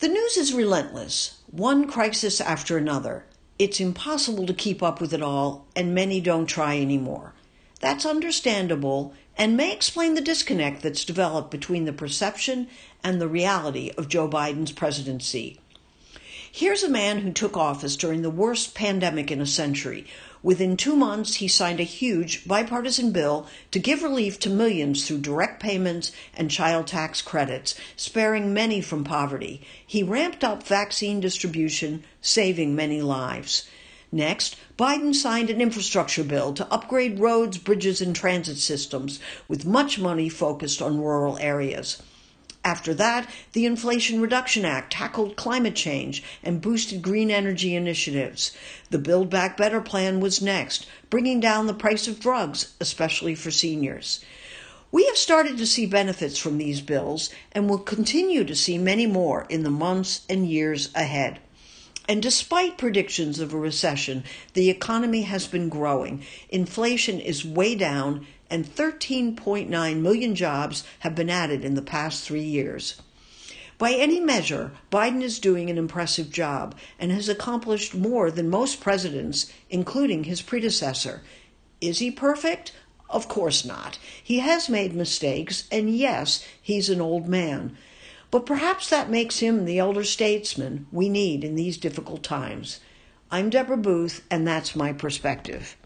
The news is relentless, one crisis after another. It's impossible to keep up with it all, and many don't try anymore. That's understandable and may explain the disconnect that's developed between the perception and the reality of Joe Biden's presidency. Here's a man who took office during the worst pandemic in a century. Within two months, he signed a huge bipartisan bill to give relief to millions through direct payments and child tax credits, sparing many from poverty. He ramped up vaccine distribution, saving many lives. Next, Biden signed an infrastructure bill to upgrade roads, bridges, and transit systems, with much money focused on rural areas. After that, the Inflation Reduction Act tackled climate change and boosted green energy initiatives. The Build Back Better plan was next, bringing down the price of drugs, especially for seniors. We have started to see benefits from these bills and will continue to see many more in the months and years ahead. And despite predictions of a recession, the economy has been growing. Inflation is way down and 13.9 million jobs have been added in the past three years. By any measure, Biden is doing an impressive job and has accomplished more than most presidents, including his predecessor. Is he perfect? Of course not. He has made mistakes, and yes, he's an old man. But perhaps that makes him the elder statesman we need in these difficult times. I'm Deborah Booth, and that's my perspective.